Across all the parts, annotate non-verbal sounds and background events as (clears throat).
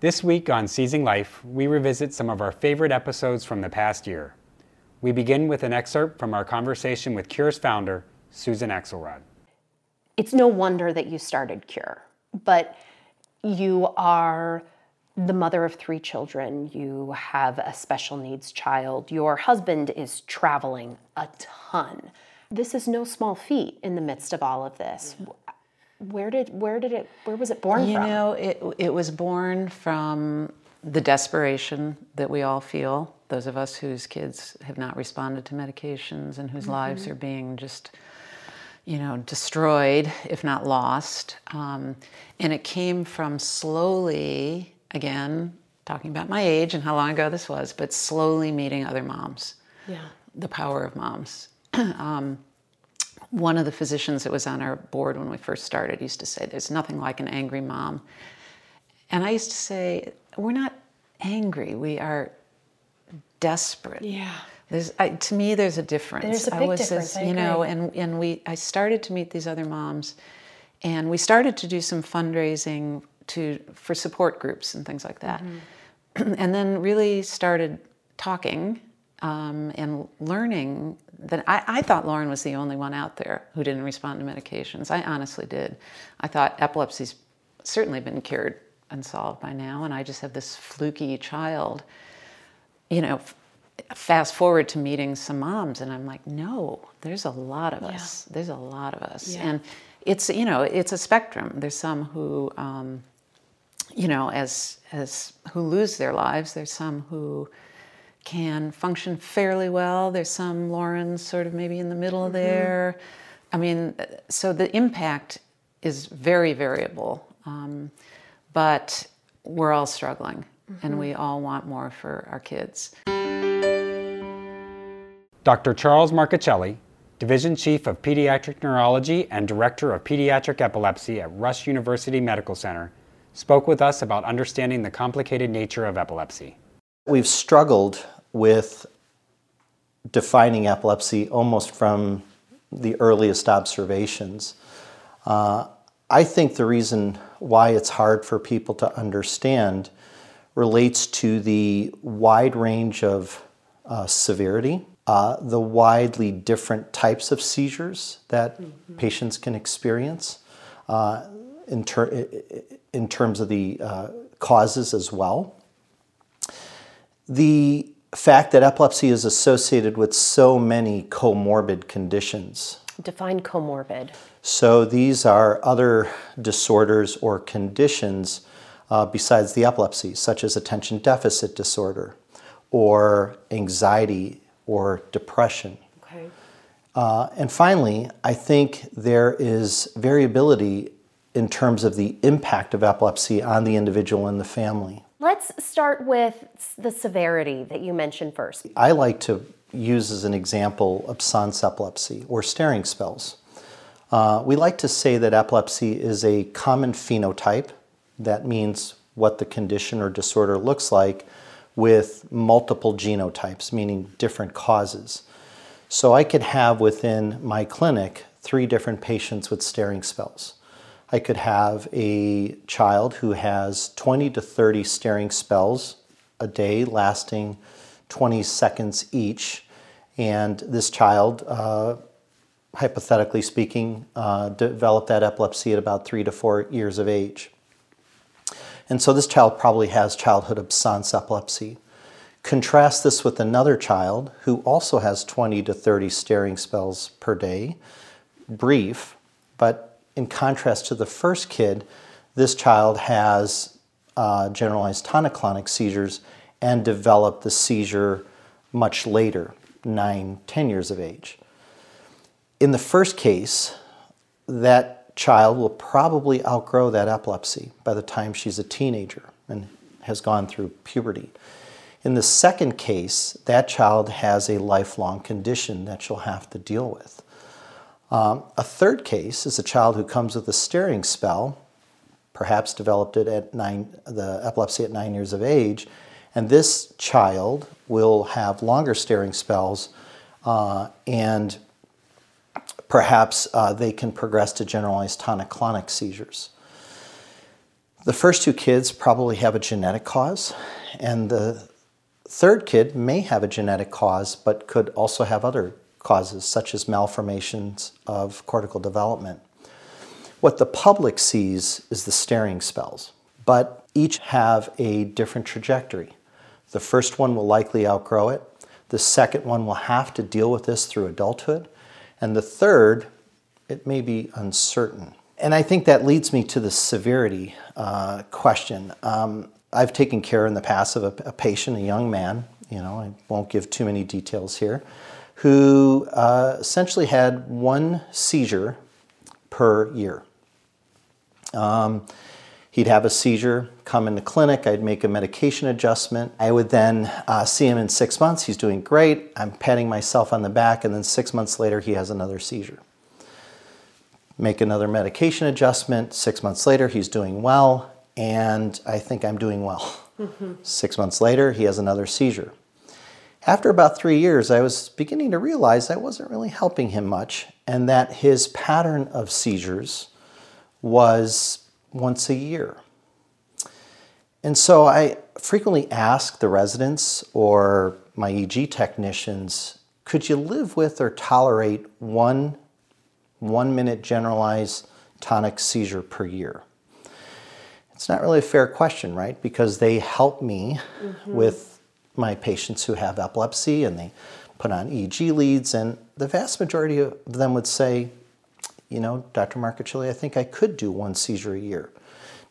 This week on Seizing Life, we revisit some of our favorite episodes from the past year. We begin with an excerpt from our conversation with Cure's founder, Susan Axelrod. It's no wonder that you started Cure, but you are the mother of three children. You have a special needs child. Your husband is traveling a ton. This is no small feat in the midst of all of this. Where did where did it where was it born You from? You know, it, it was born from the desperation that we all feel, those of us whose kids have not responded to medications and whose lives are being just, you know, destroyed, if not lost. Um, and it came from slowly, again, talking about my age and how long ago this was, but slowly meeting other moms. yeah. the power of moms. (clears throat) um, one of the physicians that was on our board when we first started used to say, There's nothing like an angry mom. And I used to say, We're not angry, we are desperate. Yeah. There's, I, to me, there's a difference. There's a I big was difference, I you know, and, and we, I started to meet these other moms, and we started to do some fundraising to for support groups and things like that, Mm-hmm. (clears throat) and then really started talking um, and learning that I, I thought Lauren was the only one out there who didn't respond to medications. I honestly did. I thought epilepsy's certainly been cured and solved by now, and I just have this fluky child you know, f- fast forward to meeting some moms, and I'm like, no, there's a lot of us. There's a lot of us, Yeah. and it's you know, it's a spectrum. There's some who, um, you know, as as who lose their lives. There's some who can function fairly well. There's some Lauren's sort of maybe in the middle of there. I mean, uh, so the impact is very variable, um, but we're all struggling, and we all want more for our kids. Dr. Charles Marcuccilli, Division Chief of Pediatric Neurology and Director of Pediatric Epilepsy at Rush University Medical Center, spoke with us about understanding the complicated nature of epilepsy. We've struggled with defining epilepsy almost from the earliest observations. Uh, I think the reason why it's hard for people to understand relates to the wide range of uh, severity, uh, the widely different types of seizures that patients can experience, uh, in, ter- in terms of the uh, causes as well the fact that epilepsy is associated with so many comorbid conditions. Define comorbid. So these are other disorders or conditions uh, besides the epilepsy, such as attention deficit disorder or anxiety or depression. Okay. Uh, and finally, I think there is variability in terms of the impact of epilepsy on the individual and the family. Let's start with the severity that you mentioned first. I like to use as an example absence epilepsy or staring spells. Uh, we like to say that epilepsy is a common phenotype. That means what the condition or disorder looks like with multiple genotypes, meaning different causes. So I could have within my clinic three different patients with staring spells. I could have a child who has 20 to 30 staring spells a day lasting 20 seconds each. And this child, uh, hypothetically speaking, uh, developed that epilepsy at about three to four years of age. And so this child probably has childhood absence epilepsy. Contrast this with another child who also has 20 to 30 staring spells per day, brief, but in contrast to the first kid, this child has uh, generalized tonic-clonic seizures and developed the seizure much later, nine, ten years of age. In the first case, that child will probably outgrow that epilepsy by the time she's a teenager and has gone through puberty. In the second case, that child has a lifelong condition that she'll have to deal with. Um, a third case is a child who comes with a staring spell, perhaps developed it at nine, the epilepsy at nine years of age, and this child will have longer staring spells uh, and perhaps uh, they can progress to generalized tonic-clonic seizures. The first two kids probably have a genetic cause, and the third kid may have a genetic cause but could also have other causes, such as malformations of cortical development. What the public sees is the staring spells, but each have a different trajectory. The first one will likely outgrow it. The second one will have to deal with this through adulthood. And the third, it may be uncertain. And I think that leads me to the severity uh, question. Um, I've taken care in the past of a, a, patient, a young man, you know, I won't give too many details here, who uh, essentially had one seizure per year. Um, he'd have a seizure, come in the clinic, I'd make a medication adjustment. I would then uh, see him in six months, he's doing great, I'm patting myself on the back, and then six months later, he has another seizure. Make another medication adjustment, six months later, he's doing well, and I think I'm doing well. Mm-hmm. Six months later, he has another seizure. After about three years, I was beginning to realize I wasn't really helping him much, and that his pattern of seizures was once a year. And so I frequently ask the residents or my EEG technicians could you live with or tolerate one one minute generalized tonic seizure per year? It's not really a fair question, right? Because they help me mm-hmm. with my patients who have epilepsy and they put on EEG leads, and the vast majority of them would say, you know, Dr. Marcuccilli, I think I could do one seizure a year.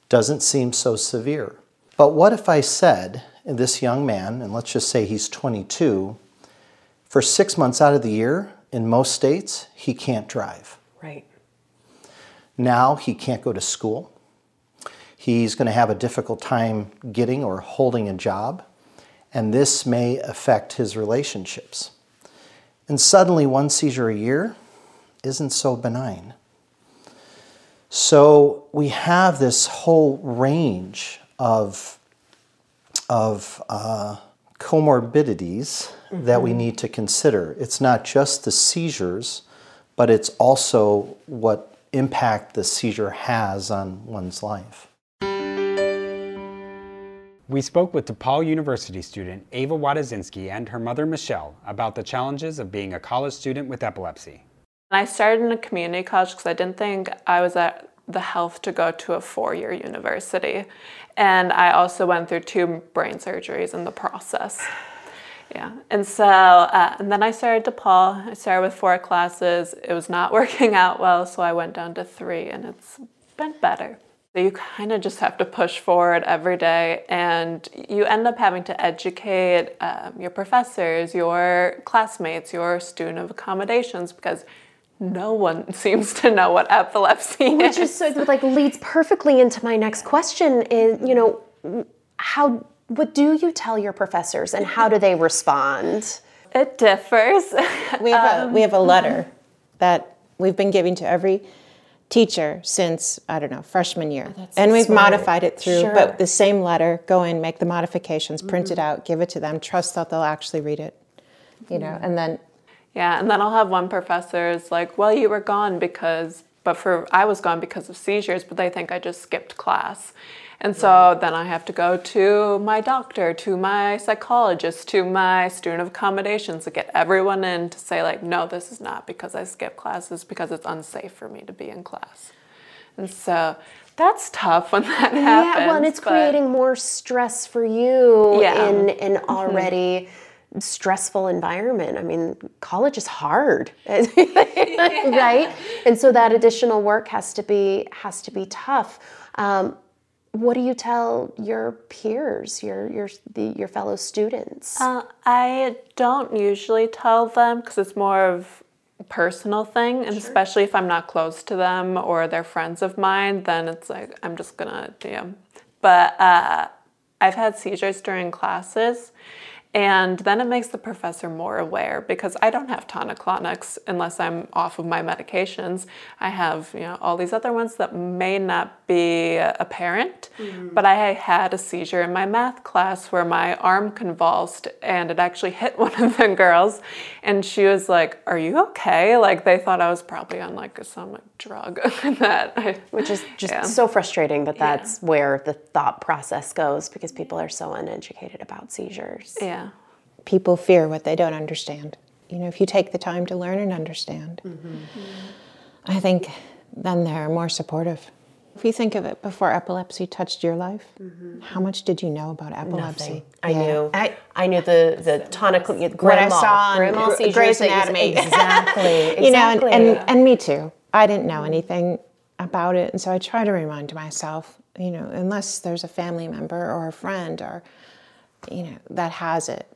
Doesn't seem so severe. But what if I said, this young man, and let's just say he's 22, for six months out of the year, in most states, he can't drive. Right. Now he can't go to school. He's going to have a difficult time getting or holding a job, and this may affect his relationships. And suddenly, one seizure a year isn't so benign. So we have this whole range of, of uh, comorbidities mm-hmm. that we mm-hmm. need to consider. It's not just the seizures, but it's also what impact the seizure has on one's life. We spoke with DePaul University student Ava Wadazinski and her mother Michelle about the challenges of being a college student with epilepsy. I started in a community college because I didn't think I was at the health to go to a four year university. And I also went through two brain surgeries in the process. Yeah, and so, uh, and then I started DePaul. I started with four classes. It was not (laughs) working out well, so I went down to three, and it's been better. So you kind of just have to push forward every day, and you end up having to educate um, your professors, your classmates, your student of accommodations, because no one (laughs) seems to know what epilepsy Which is. Which is so like leads perfectly into my next question is, you know, how what do you tell your professors and how do they respond? It differs. we have um, a we have a (laughs) letter that we've been giving to every teacher since I don't know freshman year, oh, and we've smart. modified it through. Sure. But the same letter, go in, make the modifications, mm-hmm. print it out, give it to them, trust that they'll actually read it, you know, and then yeah, and then I'll have one professor is like, "Well, you were gone because but for I was gone because of seizures, but they think I just skipped class." And so then I have to go to my doctor, to my psychologist, to my student of accommodations to get everyone in to say like, "No, this is not because I skipped classes because it's unsafe for me to be in class." And so that's tough when (laughs) that happens. Yeah, well, and it's creating more stress for you yeah. in an mm-hmm. already mm-hmm stressful environment. I mean, college is hard, (laughs) (laughs) right? And so that additional work has to be has to be tough. Um, what do you tell your peers, your your the, your fellow students? Uh, I don't usually tell them because it's more of a personal thing, and sure. especially if I'm not close to them or they're friends of mine, then it's like I'm just gonna do. But uh, I've had seizures during classes And then it makes the professor more aware because I don't have tonic-clonics unless I'm off of my medications. I have, you know, all these other ones that may not be apparent, mm. but I had a seizure in my math class where my arm convulsed and it actually hit (laughs) one of the girls and she was like, "Are you okay?" Like they thought I was probably on like some drug (laughs) that I, (laughs) which is just yeah. so frustrating that that's yeah. where the thought process goes because people are so uneducated about seizures. Yeah people fear what they don't understand. You know, if you take the time to learn and understand, mm-hmm. I think then they're more supportive. If you think of it before epilepsy touched your life, mm-hmm. how much did you know about epilepsy? Nothing. I yeah. knew. I, I knew the the tonic what I saw on Gr- Grey's Anatomy. Exactly. exactly. (laughs) you know, and, and, and me too. I didn't know anything about it, and so I try to remind myself. You know, unless there's a family member or a friend or you know that has it,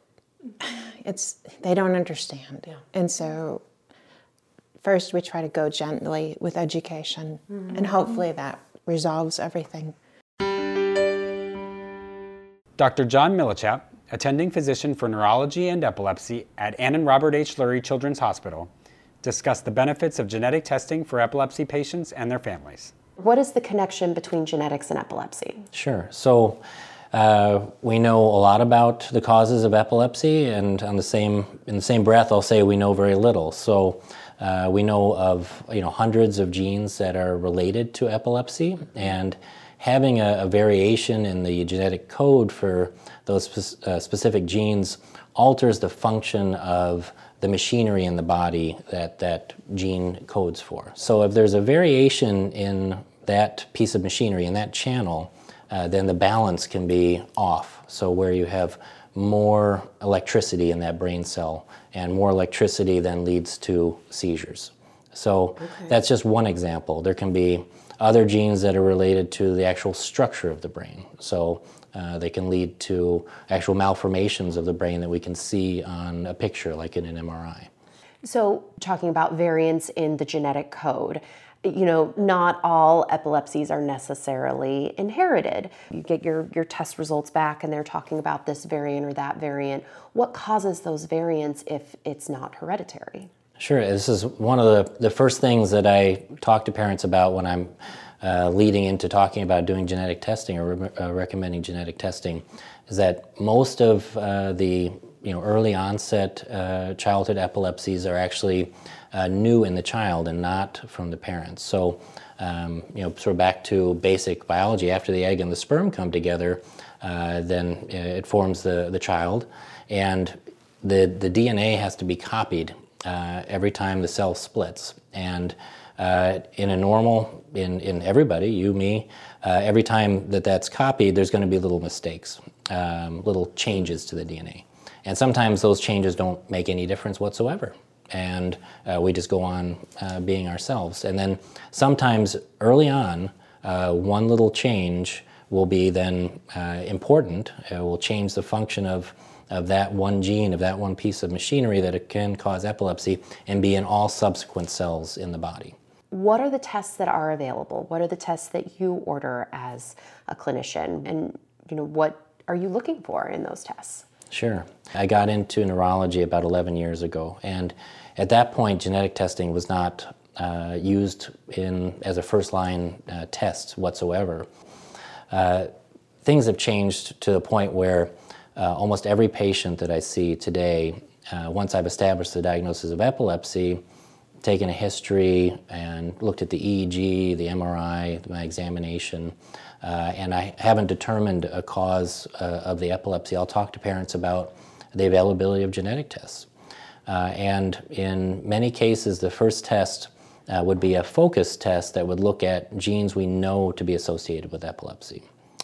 it's they don't understand. Yeah. And so first we try to go gently with education mm-hmm. and hopefully that resolves everything. Dr. John Millichap, attending physician for neurology and epilepsy at Ann and Robert H. Lurie Children's Hospital, discussed the benefits of genetic testing for epilepsy patients and their families. What is the connection between genetics and epilepsy? Sure. So uh, we know a lot about the causes of epilepsy, and on the same in the same breath, I'll say we know very little. So. Uh, we know of you know hundreds of genes that are related to epilepsy, and having a, a variation in the genetic code for those spe- uh, specific genes alters the function of the machinery in the body that that gene codes for. So if there's a variation in that piece of machinery in that channel, uh, then the balance can be off. So where you have more electricity in that brain cell, and more electricity then leads to seizures. So okay. that's just one example. There can be other genes that are related to the actual structure of the brain. So uh, they can lead to actual malformations of the brain that we can see on a picture, like in an MRI. So, talking about variants in the genetic code, you know, not all epilepsies are necessarily inherited. You get your, your test results back and they're talking about this variant or that variant. What causes those variants if it's not hereditary? Sure. This is one of the, the first things that I talk to parents about when I'm uh, leading into talking about doing genetic testing or re- uh, recommending genetic testing is that most of uh, the you know, early onset uh, childhood epilepsies are actually uh, new in the child and not from the parents. So, um, you know, sort of back to basic biology, after the egg and the sperm come together, uh, then uh, it forms the, the child, and the, the DNA has to be copied uh, every time the cell splits. And uh, in a normal, in, in everybody, you, me, every time that that's copied, there's going to be little mistakes, um, little changes to the DNA. And sometimes those changes don't make any difference whatsoever and uh, we just go on uh, being ourselves. And then sometimes early on, uh, one little change will be then uh, important. It will change the function of, of that one gene, of that one piece of machinery that it can cause epilepsy and be in all subsequent cells in the body. What are the tests that are available? What are the tests that you order as a clinician? And you know, what are you looking for in those tests? Sure. I got into neurology about 11 years ago, and at that point, genetic testing was not uh, used in, as a first line uh, test whatsoever. Uh, things have changed to the point where uh, almost every patient that I see today, uh, once I've established the diagnosis of epilepsy, taken a history and looked at the EEG, the MRI, my examination, uh, and I haven't determined a cause of the epilepsy, I'll talk to parents about the availability of genetic tests. Uh, and in many cases, the first test uh, would be a focus test that would look at genes we know to be associated with epilepsy.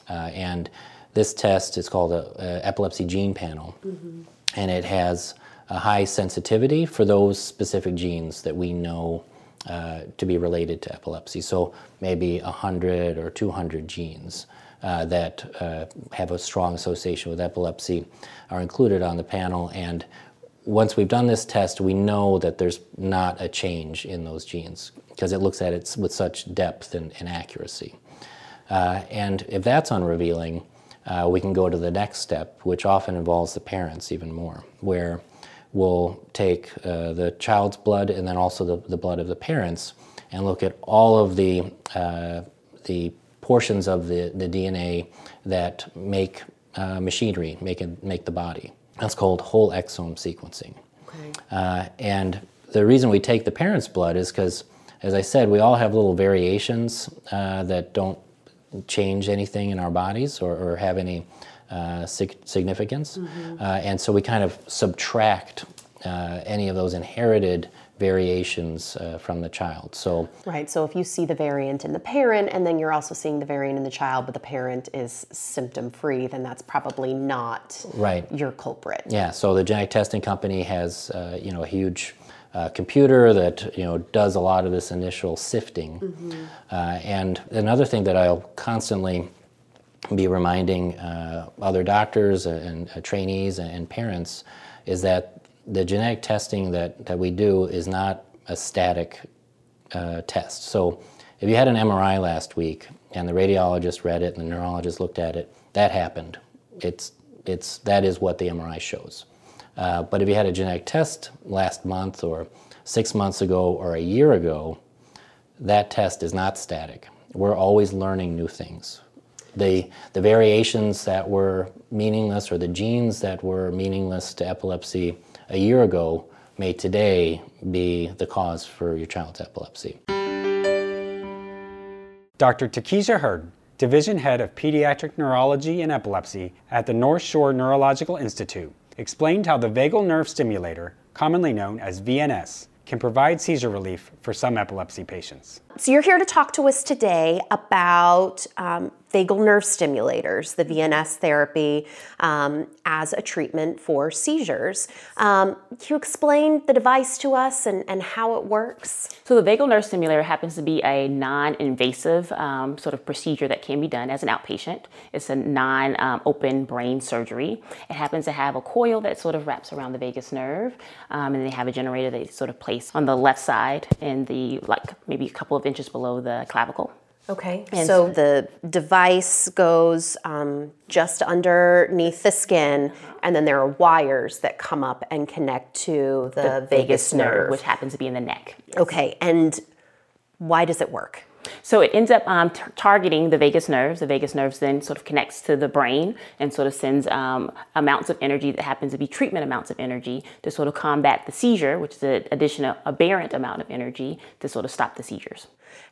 Uh, and this test is called an epilepsy gene panel, mm-hmm. and it has a high sensitivity for those specific genes that we know uh, to be related to epilepsy. So maybe 100 or 200 genes. Uh, that uh, have a strong association with epilepsy are included on the panel, and once we've done this test, we know that there's not a change in those genes because it looks at it with such depth and, and accuracy. Uh, and if that's unrevealing, uh, we can go to the next step, which often involves the parents even more, where we'll take uh, the child's blood and then also the, the blood of the parents and look at all of the, uh, the portions of the, the DNA that make uh, machinery, make, it, make the body. That's called whole exome sequencing. Okay. Uh, and the reason we take the parents' blood is because, as I said, we all have little variations uh, that don't change anything in our bodies or, or have any uh, sig- significance. Mm-hmm. Uh, and so we kind of subtract uh, any of those inherited variations uh, from the child. So right. So if you see the variant in the parent, and then you're also seeing the variant in the child, but the parent is symptom free, then that's probably not right. your culprit. Yeah. So the genetic testing company has uh, you know a huge uh, computer that you know does a lot of this initial sifting. Mm-hmm. Uh, and another thing that I'll constantly be reminding uh, other doctors and, uh, trainees and parents is that the genetic testing that, that we do is not a static uh, test. So if you had an MRI last week and the radiologist read it and the neurologist looked at it, that happened. It's, it's, that is what the MRI shows. Uh, but if you had a genetic test last month or six months ago or a year ago, that test is not static. We're always learning new things. The, the variations that were meaningless or the genes that were meaningless to epilepsy a year ago may today be the cause for your child's epilepsy. Dr. Takesha Hurd, Division Head of Pediatric Neurology and Epilepsy at the North Shore Neurological Institute, explained how the vagal nerve stimulator, commonly known as VNS, can provide seizure relief for some epilepsy patients. So, you're here to talk to us today about um, vagal nerve stimulators, the VNS therapy, um, as a treatment for seizures. Um, can you explain the device to us and, and how it works? So, the vagal nerve stimulator happens to be a non invasive um, sort of procedure that can be done as an outpatient. It's a non open brain surgery. It happens to have a coil that sort of wraps around the vagus nerve, um, and they have a generator that sort of placed on the left side in the, like maybe a couple of inches below the clavicle. Okay. And so the device goes um, just underneath the skin, and then there are wires that come up and connect to the, the vagus, vagus nerve, nerve, which happens to be in the neck. Yes. Okay. And why does it work? So it ends up um, t- targeting the vagus nerves. The vagus nerves then sort of connects to the brain and sort of sends um, amounts of energy that happens to be treatment amounts of energy to sort of combat the seizure, which is an additional aberrant amount of energy to sort of stop the seizures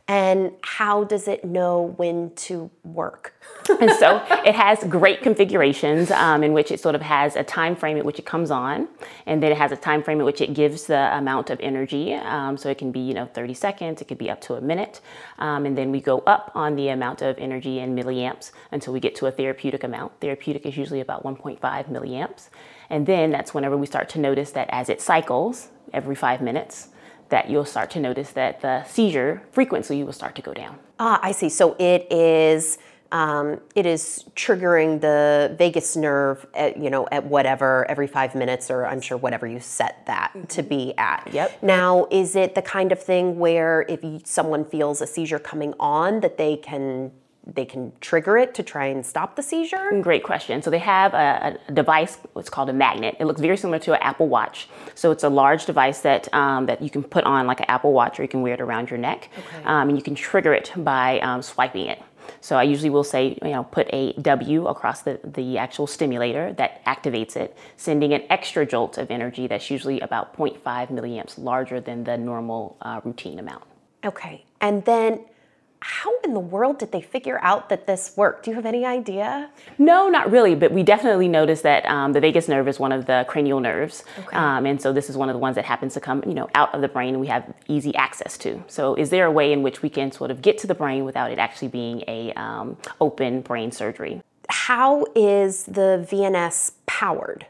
and how does it know when to work? (laughs) and so it has great configurations um, in which it sort of has a time frame at which it comes on, and then it has a time frame at which it gives the amount of energy. Um, so it can be you know 30 seconds, it could be up to a minute, um, and then we go up on the amount of energy in milliamps until we get to a therapeutic amount. Therapeutic is usually about 1.5 milliamps, and then that's whenever we start to notice that as it cycles every five minutes that you'll start to notice that the seizure frequency will start to go down. Ah, I see. So it is um, it is triggering the vagus nerve at, you know at whatever every five minutes or i'm sure whatever you set that mm-hmm. to be at yep now is it the kind of thing where if someone feels a seizure coming on that they can they can trigger it to try and stop the seizure? Great question. So they have a, a, device, what's called a magnet. It looks very similar to an Apple Watch. So it's a large device that um, that you can put on like an Apple Watch, or you can wear it around your neck, okay. um, and you can trigger it by um, swiping it. So I usually will say, you know, put a W across the, the actual stimulator that activates it, sending an extra jolt of energy that's usually about 0.5 milliamps larger than the normal uh, routine amount. Okay. And then how in the world did they figure out that this worked? Do you have any idea? No, not really, but we definitely noticed that um, the vagus nerve is one of the cranial nerves. Okay. Um, and so this is one of the ones that happens to come, you know, out of the brain and we have easy access to. So is there a way in which we can sort of get to the brain without it actually being a um, open brain surgery? How is the VNS powered?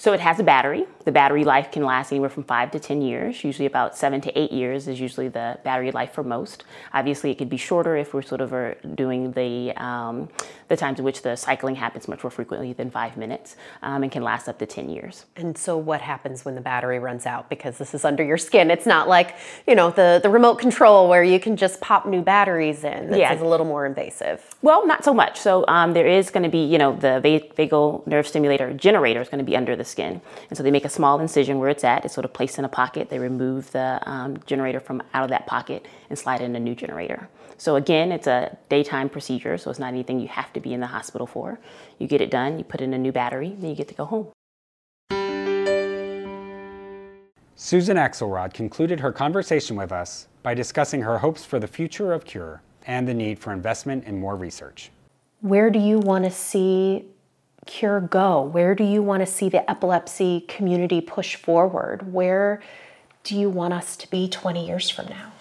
So it has a battery. The battery life can last anywhere from five to 10 years. Usually about seven to eight years is usually the battery life for most. Obviously, it could be shorter if we're sort of uh, doing the, um, the times in which the cycling happens much more frequently than five minutes um, and can last up to 10 years. And so what happens when the battery runs out? Because this is under your skin. It's not like, you know, the, the remote control where you can just pop new batteries in. This Yeah. is a little more invasive. Well, not so much. So um, there is going to be, you know, the vagal nerve stimulator generator is going to be under the skin, and so they make a small incision where it's at. It's sort of placed in a pocket. They remove the um, generator from out of that pocket and slide in a new generator. So again, it's a daytime procedure, so it's not anything you have to be in the hospital for. You get it done, you put in a new battery, then you get to go home. Susan Axelrod concluded her conversation with us by discussing her hopes for the future of Cure and the need for investment in more research. Where do you want to see Cure go? Where do you want to see the epilepsy community push forward? Where do you want us to be 20 years from now?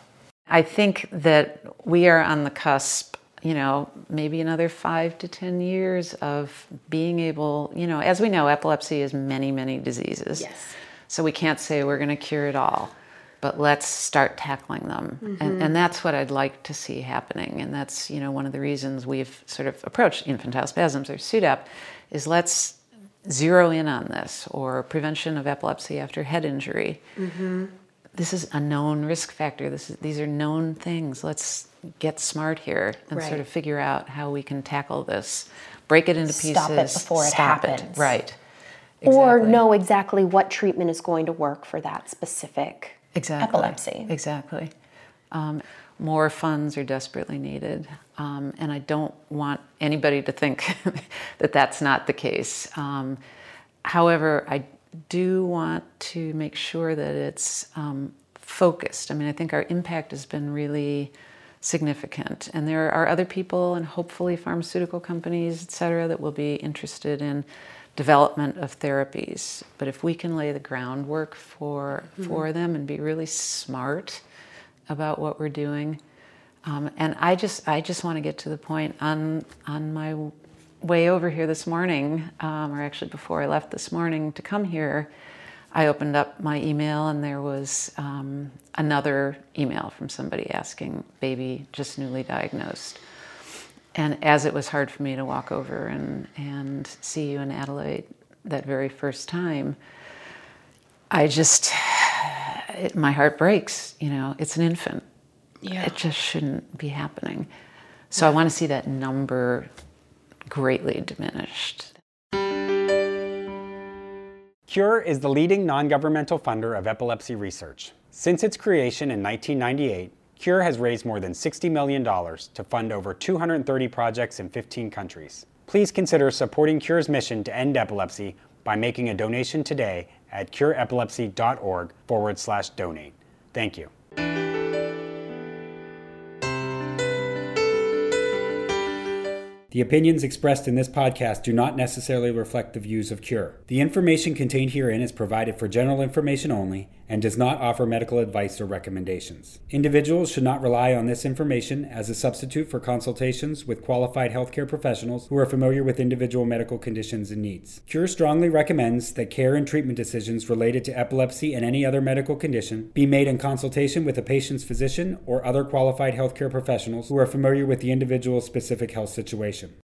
I think that we are on the cusp, you know, maybe another five to 10 years of being able, you know, as we know, epilepsy is many, many diseases. Yes. So we can't say we're going to cure it all, but let's start tackling them. And, mm-hmm. and that's what I'd like to see happening. And that's, you know, one of the reasons we've sort of approached infantile spasms or SUDEP is let's zero in on this or prevention of epilepsy after head injury this is a known risk factor. This is, these are known things. Let's get smart here and sort of figure out how we can tackle this. Break it into pieces. Stop it before it stop happens. Right. Exactly. Or know exactly what treatment is going to work for that specific exactly. epilepsy. Exactly. Um, more funds are desperately needed, um, and I don't want anybody to think (laughs) that that's not the case. Um, however, I do want to make sure that it's um, focused. I mean, I think our impact has been really significant, and there are other people, and hopefully pharmaceutical companies, et cetera, that will be interested in development of therapies. But if we can lay the groundwork for for them and be really smart about what we're doing, um, and I just I just want to get to the point on on my way over here this morning, um, or actually before I left this morning to come here. I opened up my email and there was um, another email from somebody asking, baby just newly diagnosed. And as it was hard for me to walk over and, and see you in Adelaide that very first time, I just, it, my heart breaks. You know, it's an infant. Yeah. It just shouldn't be happening. So I want to see that number greatly diminished. Cure is the leading non governmental funder of epilepsy research. Since its creation in 1998, Cure has raised more than $60 million to fund over 230 projects in 15 countries. Please consider supporting Cure's mission to end epilepsy by making a donation today at cureepilepsy.org forward slash donate. Thank you. The opinions expressed in this podcast do not necessarily reflect the views of Cure. The information contained herein is provided for general information only and does not offer medical advice or recommendations. Individuals should not rely on this information as a substitute for consultations with qualified healthcare professionals who are familiar with individual medical conditions and needs. Cure strongly recommends that care and treatment decisions related to epilepsy and any other medical condition be made in consultation with a patient's physician or other qualified healthcare professionals who are familiar with the individual's specific health situation.